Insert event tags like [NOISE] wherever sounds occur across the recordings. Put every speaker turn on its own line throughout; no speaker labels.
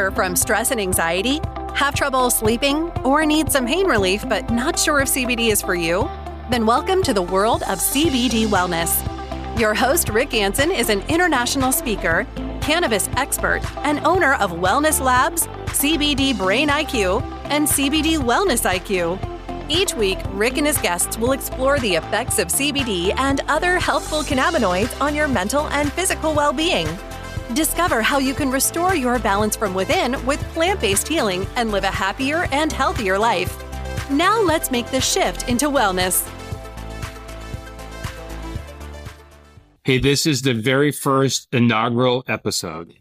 Suffer from stress and anxiety? Have trouble sleeping? Or need some pain relief but not sure if CBD is for you? Then welcome to the world of CBD wellness. Your host, Rick Anson, is an international speaker, cannabis expert, and owner of Wellness Labs, CBD Brain IQ, and CBD Wellness IQ. Each week, Rick and his guests will explore the effects of CBD and other healthful cannabinoids on your mental and physical well being. Discover how you can restore your balance from within with plant based healing and live a happier and healthier life. Now, let's make the shift into wellness.
Hey, this is the very first inaugural episode.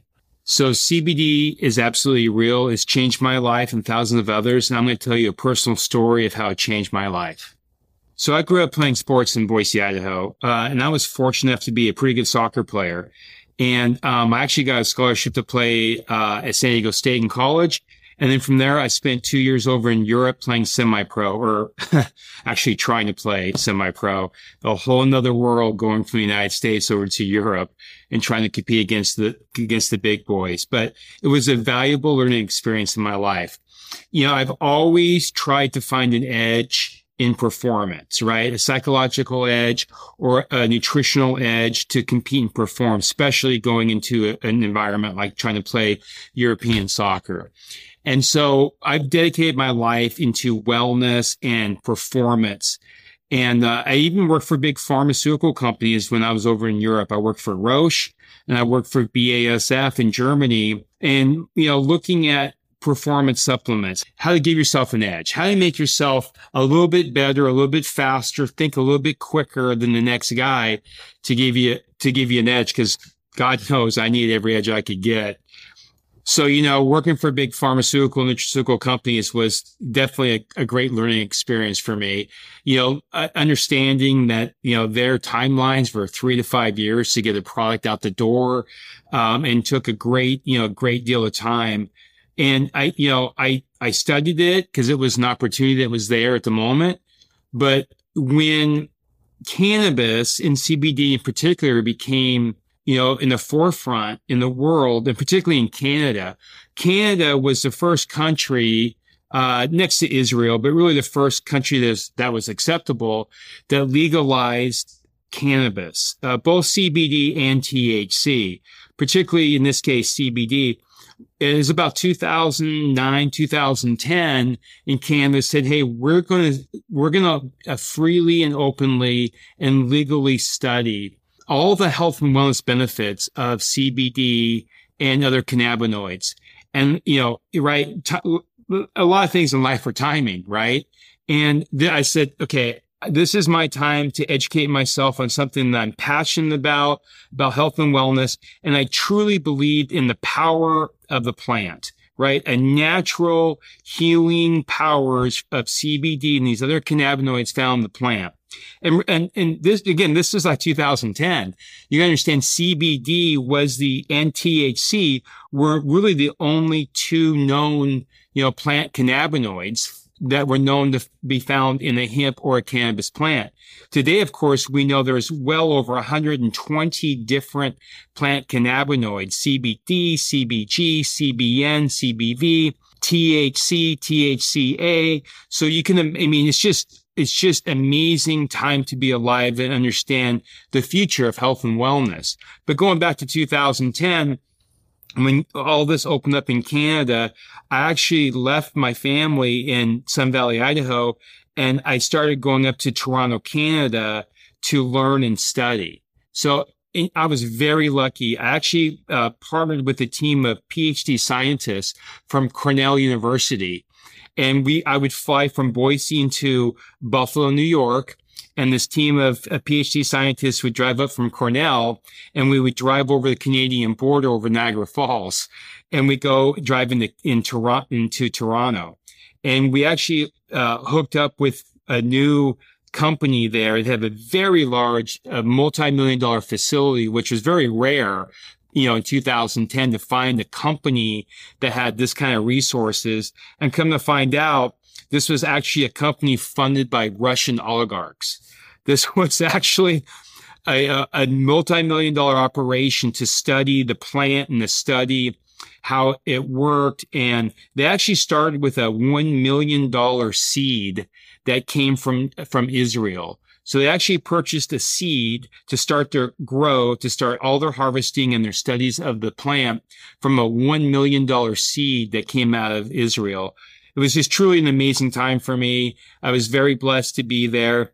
So CBD is absolutely real. It's changed my life and thousands of others. And I'm going to tell you a personal story of how it changed my life. So I grew up playing sports in Boise, Idaho, uh, and I was fortunate enough to be a pretty good soccer player. And um, I actually got a scholarship to play uh, at San Diego State in college. And then from there, I spent two years over in Europe playing semi-pro or [LAUGHS] actually trying to play semi-pro, a whole another world going from the United States over to Europe and trying to compete against the, against the big boys. But it was a valuable learning experience in my life. You know, I've always tried to find an edge in performance, right? A psychological edge or a nutritional edge to compete and perform, especially going into a, an environment like trying to play European soccer. And so I've dedicated my life into wellness and performance. And uh, I even worked for big pharmaceutical companies when I was over in Europe. I worked for Roche and I worked for BASF in Germany. And, you know, looking at performance supplements, how to give yourself an edge, how to make yourself a little bit better, a little bit faster, think a little bit quicker than the next guy to give you, to give you an edge. Cause God [LAUGHS] knows I need every edge I could get. So, you know, working for big pharmaceutical nutraceutical companies was definitely a, a, great learning experience for me. You know, uh, understanding that, you know, their timelines were three to five years to get a product out the door, um, and took a great, you know, great deal of time and I, you know, I, I studied it because it was an opportunity that was there at the moment. But when cannabis and CBD in particular became, you know, in the forefront in the world and particularly in Canada, Canada was the first country uh, next to Israel, but really the first country that was, that was acceptable that legalized cannabis, uh, both CBD and THC, particularly in this case, CBD it was about 2009, 2010 in Canada said, Hey, we're going to, we're going to uh, freely and openly and legally study all the health and wellness benefits of CBD and other cannabinoids. And, you know, right. T- a lot of things in life are timing, right? And I said, okay, this is my time to educate myself on something that I'm passionate about, about health and wellness. And I truly believe in the power of the plant, right? A natural healing powers of CBD and these other cannabinoids found in the plant. And, and, and this, again, this is like 2010. You understand CBD was the, and THC were really the only two known, you know, plant cannabinoids that were known to be found in a hemp or a cannabis plant. Today, of course, we know there's well over 120 different plant cannabinoids, CBD, CBG, CBN, CBV, THC, THCA. So you can, I mean, it's just, it's just amazing time to be alive and understand the future of health and wellness. But going back to 2010, when all this opened up in Canada, I actually left my family in Sun Valley, Idaho, and I started going up to Toronto, Canada to learn and study. So I was very lucky. I actually uh, partnered with a team of PhD scientists from Cornell University. And we, I would fly from Boise into Buffalo, New York and this team of uh, PhD scientists would drive up from Cornell and we would drive over the Canadian border over Niagara Falls and we go drive into, in Toronto, into Toronto. And we actually, uh, hooked up with a new company there that have a very large, uh, multi-million dollar facility, which was very rare you know, in 2010 to find a company that had this kind of resources and come to find out this was actually a company funded by Russian oligarchs. This [LAUGHS] was actually a, a multi-million dollar operation to study the plant and to study how it worked. And they actually started with a $1 million seed that came from, from Israel. So they actually purchased a seed to start their grow, to start all their harvesting and their studies of the plant from a $1 million seed that came out of Israel. It was just truly an amazing time for me. I was very blessed to be there.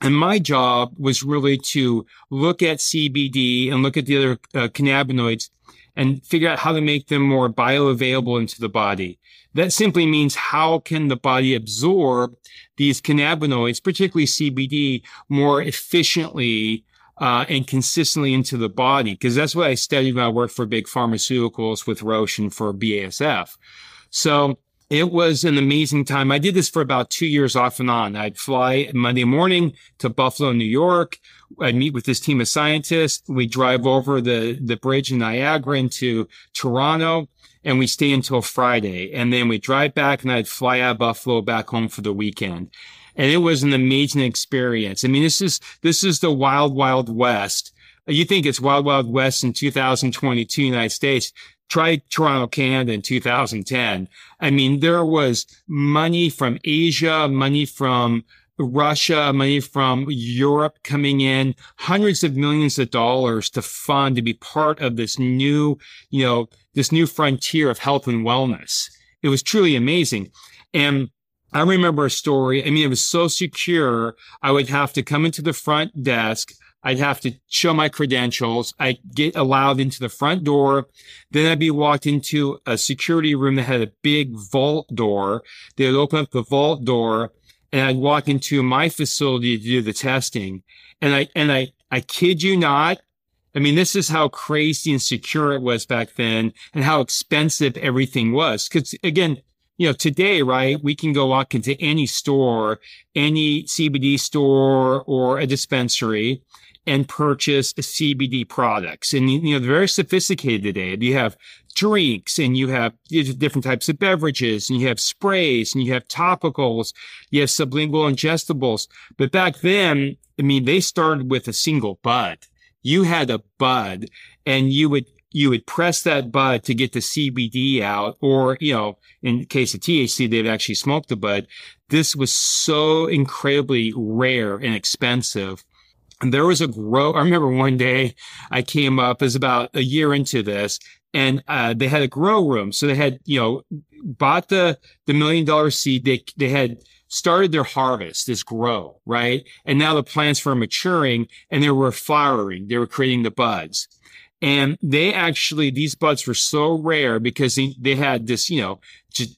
And my job was really to look at CBD and look at the other uh, cannabinoids and figure out how to make them more bioavailable into the body. That simply means how can the body absorb these cannabinoids, particularly CBD, more efficiently uh, and consistently into the body? Because that's what I studied when I worked for big pharmaceuticals with Roche and for BASF. So it was an amazing time. I did this for about two years off and on. I'd fly Monday morning to Buffalo, New York. I'd meet with this team of scientists. We drive over the, the bridge in Niagara into Toronto and we stay until Friday. And then we drive back and I'd fly out of Buffalo back home for the weekend. And it was an amazing experience. I mean, this is, this is the wild, wild west. You think it's wild, wild west in 2022 United States. Try Toronto, Canada in 2010. I mean, there was money from Asia, money from Russia, money from Europe coming in, hundreds of millions of dollars to fund to be part of this new, you know, this new frontier of health and wellness. It was truly amazing. And I remember a story. I mean, it was so secure. I would have to come into the front desk. I'd have to show my credentials. I'd get allowed into the front door. Then I'd be walked into a security room that had a big vault door. They would open up the vault door and I'd walk into my facility to do the testing. And I, and I, I kid you not. I mean, this is how crazy and secure it was back then and how expensive everything was. Cause again, you know, today, right, we can go walk into any store, any CBD store or a dispensary and purchase CBD products. And, you know, they're very sophisticated today. You have drinks and you have different types of beverages and you have sprays and you have topicals, you have sublingual ingestibles. But back then, I mean, they started with a single bud. You had a bud and you would, you would press that bud to get the CBD out or, you know, in case of THC, they'd actually smoked the bud. This was so incredibly rare and expensive. And there was a grow. I remember one day I came up as about a year into this and uh, they had a grow room. So they had, you know, bought the the million dollar seed. They they had started their harvest, this grow, right? And now the plants were maturing and they were flowering. They were creating the buds. And they actually, these buds were so rare because they, they had this, you know,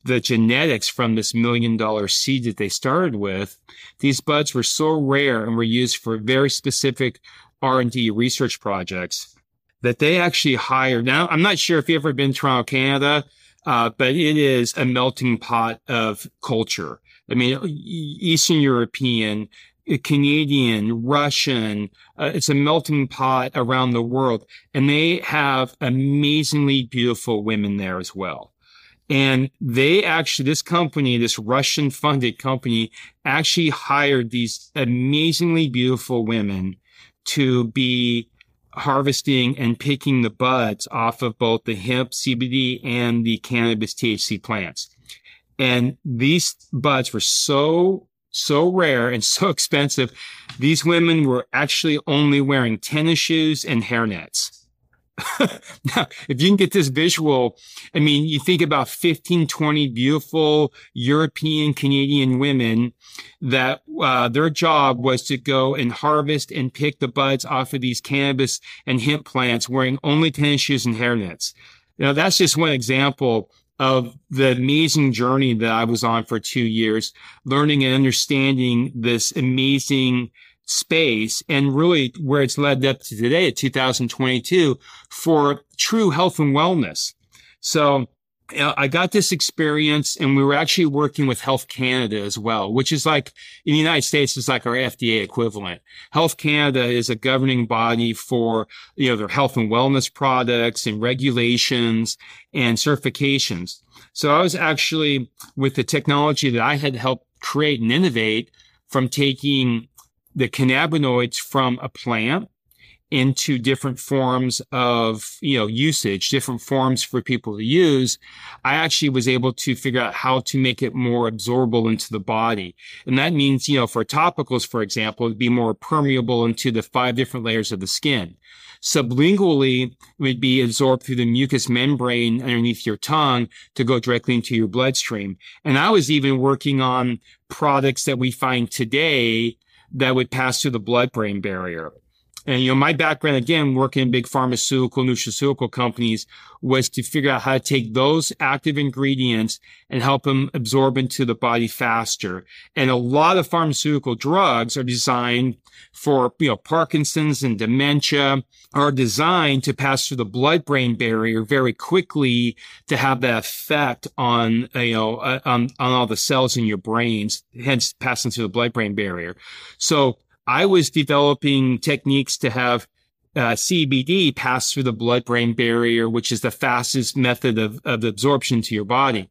the genetics from this million dollar seed that they started with. These buds were so rare and were used for very specific R&D research projects that they actually hired. Now, I'm not sure if you've ever been to Toronto, Canada, uh, but it is a melting pot of culture. I mean, Eastern European, Canadian, Russian, uh, it's a melting pot around the world. And they have amazingly beautiful women there as well. And they actually, this company, this Russian funded company actually hired these amazingly beautiful women to be harvesting and picking the buds off of both the hemp CBD and the cannabis THC plants. And these buds were so, so rare and so [LAUGHS] expensive. These women were actually only wearing tennis shoes and hairnets. [LAUGHS] now, if you can get this visual, I mean, you think about 15, 20 beautiful European Canadian women that uh, their job was to go and harvest and pick the buds off of these cannabis and hemp plants wearing only tennis shoes and hairnets. Now, that's just one example of the amazing journey that I was on for two years, learning and understanding this amazing space and really where it's led up to today at 2022 for true health and wellness. So I got this experience and we were actually working with Health Canada as well, which is like in the United States, it's like our FDA equivalent. Health Canada is a governing body for, you know, their health and wellness products and regulations and certifications. So I was actually with the technology that I had helped create and innovate from taking the cannabinoids from a plant into different forms of, you know, usage, different forms for people to use, I actually was able to figure out how to make it more absorbable into the body. And that means, you know, for topicals, for example, it'd be more permeable into the five different layers of the skin. Sublingually it would be absorbed through the mucous membrane underneath your tongue to go directly into your bloodstream. And I was even working on products that we find today that would pass through the blood brain barrier. And, you know, my background, again, working in big pharmaceutical, nutraceutical companies was to figure out how to take those active ingredients and help them absorb into the body faster. And a lot of pharmaceutical drugs are designed for, you know, Parkinson's and dementia are designed to pass through the blood brain barrier very quickly to have that effect on, you know, uh, on, on all the cells in your brains, hence passing through the blood brain barrier. So I was developing techniques to have uh, CBD pass through the blood brain barrier, which is the fastest method of, of absorption to your body.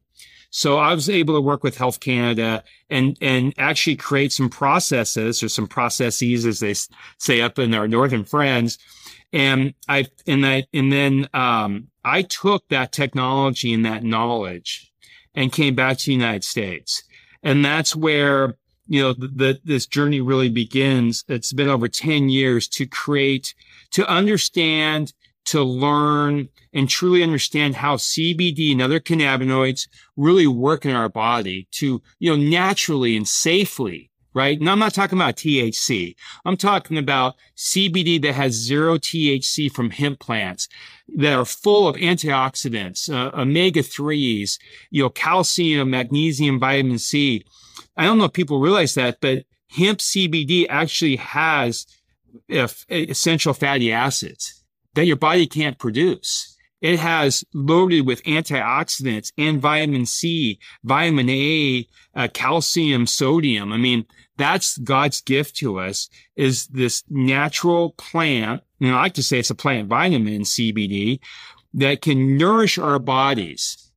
So I was able to work with Health Canada and, and actually create some processes or some processes, as they say up in our northern friends. And I, and I, and then, um, I took that technology and that knowledge and came back to the United States. And that's where you know, that this journey really begins. It's been over 10 years to create, to understand, to learn and truly understand how CBD and other cannabinoids really work in our body to, you know, naturally and safely, right? And I'm not talking about THC. I'm talking about CBD that has zero THC from hemp plants that are full of antioxidants, uh, omega threes, you know, calcium, magnesium, vitamin C I don't know if people realize that, but hemp CBD actually has essential fatty acids that your body can't produce. It has loaded with antioxidants and vitamin C, vitamin A, uh, calcium, sodium. I mean, that's God's gift to us is this natural plant. And I like to say it's a plant vitamin, CBD, that can nourish our bodies,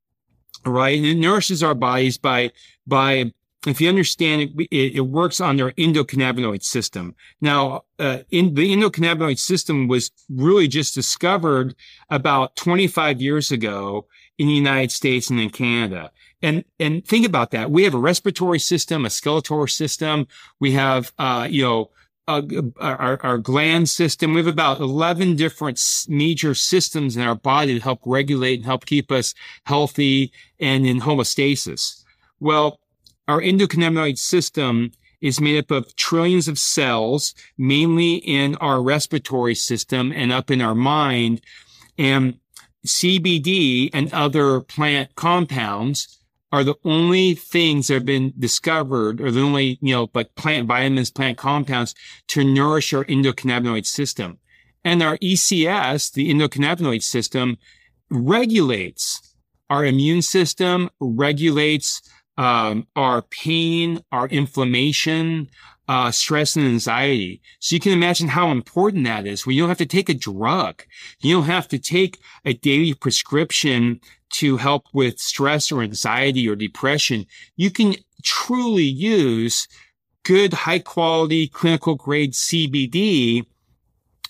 right? And it nourishes our bodies by, by if you understand it, it, it works on their endocannabinoid system. Now, uh, in the endocannabinoid system was really just discovered about 25 years ago in the United States and in Canada. And, and think about that. We have a respiratory system, a skeletal system. We have, uh, you know, uh, our, our gland system. We have about 11 different major systems in our body to help regulate and help keep us healthy and in homeostasis. Well, our endocannabinoid system is made up of trillions of cells, mainly in our respiratory system and up in our mind. And CBD and other plant compounds are the only things that have been discovered or the only, you know, like plant vitamins, plant compounds to nourish our endocannabinoid system. And our ECS, the endocannabinoid system, regulates our immune system, regulates um, our pain, our inflammation, uh, stress and anxiety. So you can imagine how important that is where you don't have to take a drug. You don't have to take a daily prescription to help with stress or anxiety or depression. You can truly use good, high quality clinical grade CBD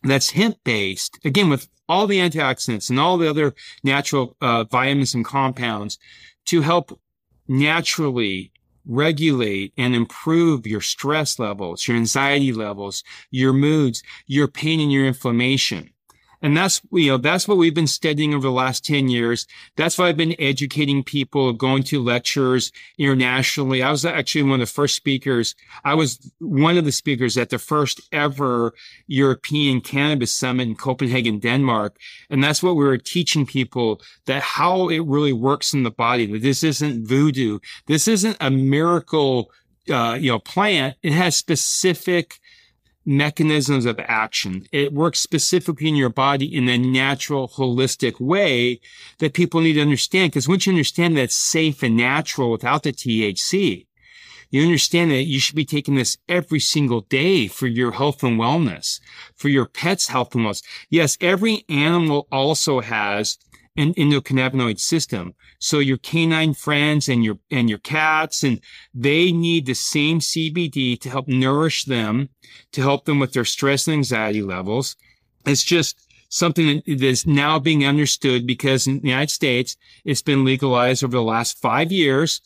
that's hemp based. Again, with all the antioxidants and all the other natural uh, vitamins and compounds to help naturally regulate and improve your stress levels, your anxiety levels, your moods, your pain and your inflammation. And that's, you know, that's what we've been studying over the last 10 years. That's why I've been educating people, going to lectures internationally. I was actually one of the first speakers. I was one of the speakers at the first ever European Cannabis Summit in Copenhagen, Denmark. And that's what we were teaching people that how it really works in the body, that this isn't voodoo. This isn't a miracle, uh, you know, plant. It has specific, mechanisms of action. It works specifically in your body in a natural, holistic way that people need to understand. Because once you understand that it's safe and natural without the THC, you understand that you should be taking this every single day for your health and wellness, for your pet's health and wellness. Yes, every animal also has an endocannabinoid system. So your canine friends and your, and your cats, and they need the same CBD to help nourish them, to help them with their stress and anxiety levels. It's just something that is now being understood because in the United States, it's been legalized over the last five years.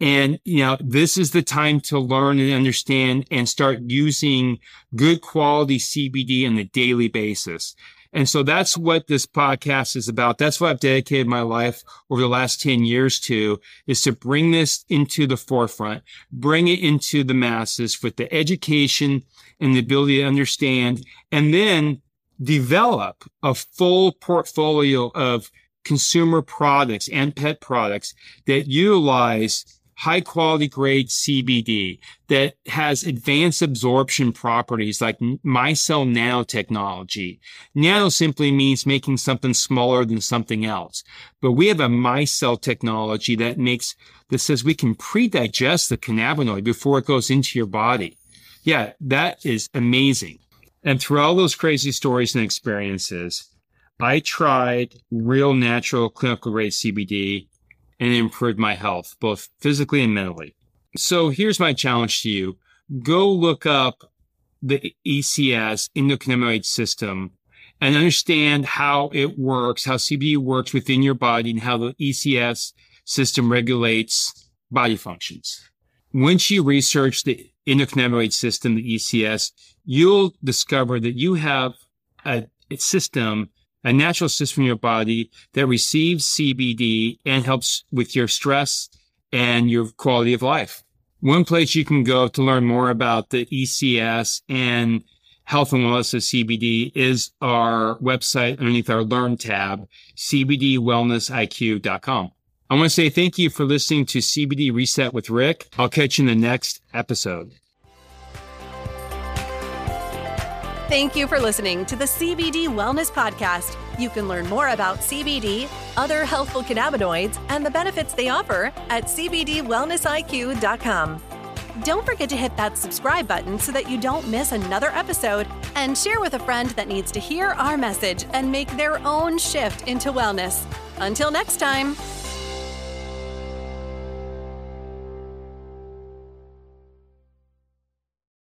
And, you know, this is the time to learn and understand and start using good quality CBD on a daily basis. And so that's what this podcast is about. That's what I've dedicated my life over the last 10 years to is to bring this into the forefront, bring it into the masses with the education and the ability to understand and then develop a full portfolio of consumer products and pet products that utilize high quality grade CBD that has advanced absorption properties like micelle nanotechnology. Nano simply means making something smaller than something else. But we have a micelle technology that makes, that says we can pre-digest the cannabinoid before it goes into your body. Yeah, that is amazing. And through all those crazy stories and experiences, I tried real natural clinical grade CBD and improved my health, both physically and mentally. So here's my challenge to you. Go look up the ECS endocannabinoid system and understand how it works, how CBD works within your body and how the ECS system regulates body functions. Once you research the endocannabinoid system, the ECS, you'll discover that you have a system a natural system in your body that receives CBD and helps with your stress and your quality of life. One place you can go to learn more about the ECS and health and wellness of CBD is our website underneath our learn tab, cbdwellnessiq.com. I want to say thank you for listening to CBD Reset with Rick. I'll catch you in the next episode.
Thank you for listening to the CBD Wellness Podcast. You can learn more about CBD, other healthful cannabinoids, and the benefits they offer at CBDWellnessIQ.com. Don't forget to hit that subscribe button so that you don't miss another episode and share with a friend that needs to hear our message and make their own shift into wellness. Until next time.